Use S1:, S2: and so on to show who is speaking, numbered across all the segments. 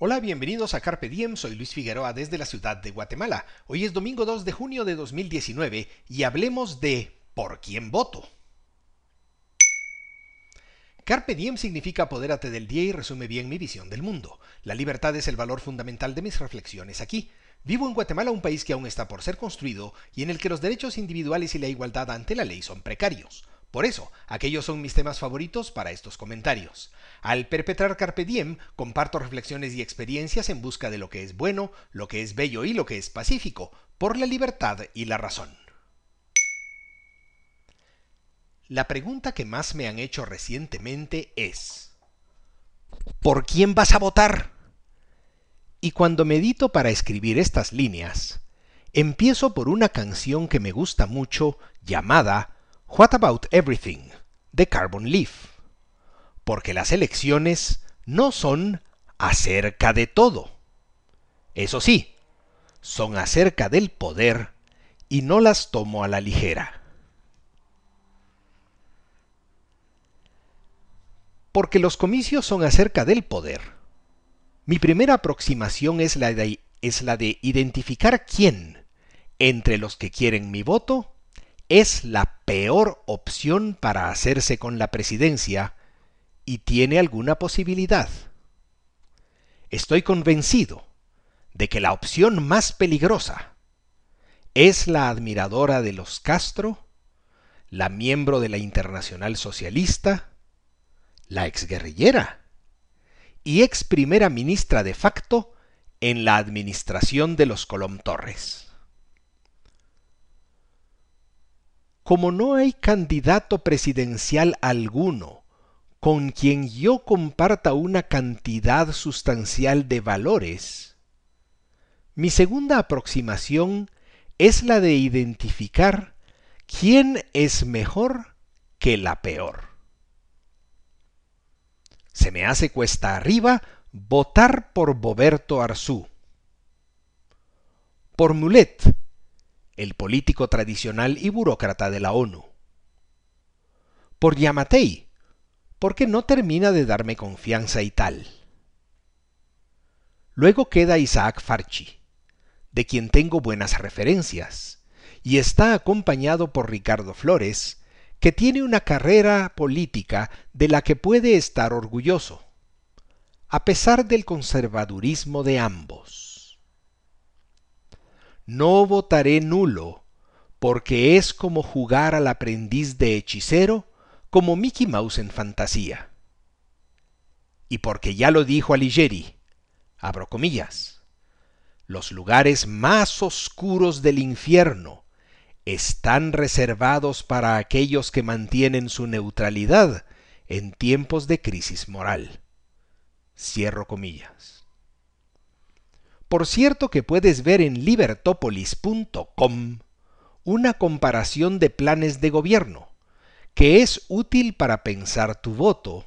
S1: Hola, bienvenidos a Carpe Diem, soy Luis Figueroa desde la ciudad de Guatemala. Hoy es domingo 2 de junio de 2019 y hablemos de ¿por quién voto? Carpe diem significa apodérate del día y resume bien mi visión del mundo. La libertad es el valor fundamental de mis reflexiones aquí. Vivo en Guatemala, un país que aún está por ser construido y en el que los derechos individuales y la igualdad ante la ley son precarios. Por eso, aquellos son mis temas favoritos para estos comentarios. Al perpetrar Carpe Diem, comparto reflexiones y experiencias en busca de lo que es bueno, lo que es bello y lo que es pacífico, por la libertad y la razón. La pregunta que más me han hecho recientemente es, ¿por quién vas a votar? Y cuando medito para escribir estas líneas, empiezo por una canción que me gusta mucho llamada What About Everything de Carbon Leaf. Porque las elecciones no son acerca de todo. Eso sí, son acerca del poder y no las tomo a la ligera. Porque los comicios son acerca del poder. Mi primera aproximación es la de, es la de identificar quién, entre los que quieren mi voto, es la peor opción para hacerse con la presidencia y tiene alguna posibilidad. Estoy convencido de que la opción más peligrosa es la admiradora de los Castro, la miembro de la Internacional Socialista, la exguerrillera y ex primera ministra de facto en la administración de los Colom Torres. Como no hay candidato presidencial alguno con quien yo comparta una cantidad sustancial de valores, mi segunda aproximación es la de identificar quién es mejor que la peor. Se me hace cuesta arriba votar por Boberto Arzú, por Mulet, el político tradicional y burócrata de la ONU. Por Yamatei, porque no termina de darme confianza y tal. Luego queda Isaac Farchi, de quien tengo buenas referencias, y está acompañado por Ricardo Flores, que tiene una carrera política de la que puede estar orgulloso, a pesar del conservadurismo de ambos. No votaré nulo, porque es como jugar al aprendiz de hechicero como Mickey Mouse en fantasía. Y porque ya lo dijo Alighieri, abro comillas, los lugares más oscuros del infierno están reservados para aquellos que mantienen su neutralidad en tiempos de crisis moral. Cierro comillas. Por cierto que puedes ver en libertopolis.com una comparación de planes de gobierno, que es útil para pensar tu voto,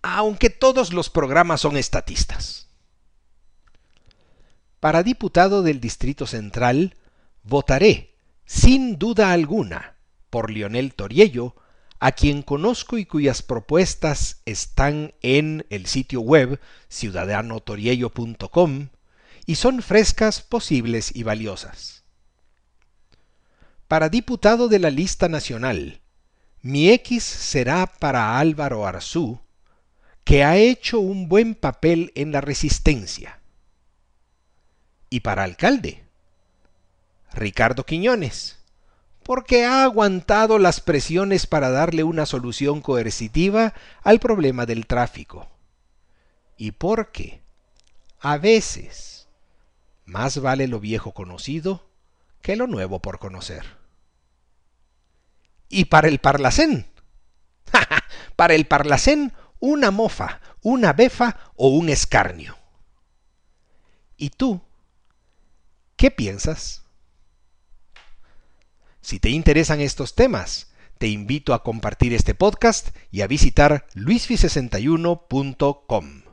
S1: aunque todos los programas son estatistas. Para diputado del Distrito Central, votaré, sin duda alguna, por Lionel Toriello, a quien conozco y cuyas propuestas están en el sitio web ciudadanotoriello.com y son frescas, posibles y valiosas. Para diputado de la lista nacional, mi X será para Álvaro Arzú, que ha hecho un buen papel en la resistencia. Y para alcalde, Ricardo Quiñones, porque ha aguantado las presiones para darle una solución coercitiva al problema del tráfico. Y porque, a veces, más vale lo viejo conocido que lo nuevo por conocer. Y para el Parlacén. para el Parlacén, una mofa, una befa o un escarnio. ¿Y tú? ¿Qué piensas? Si te interesan estos temas, te invito a compartir este podcast y a visitar luisfi61.com.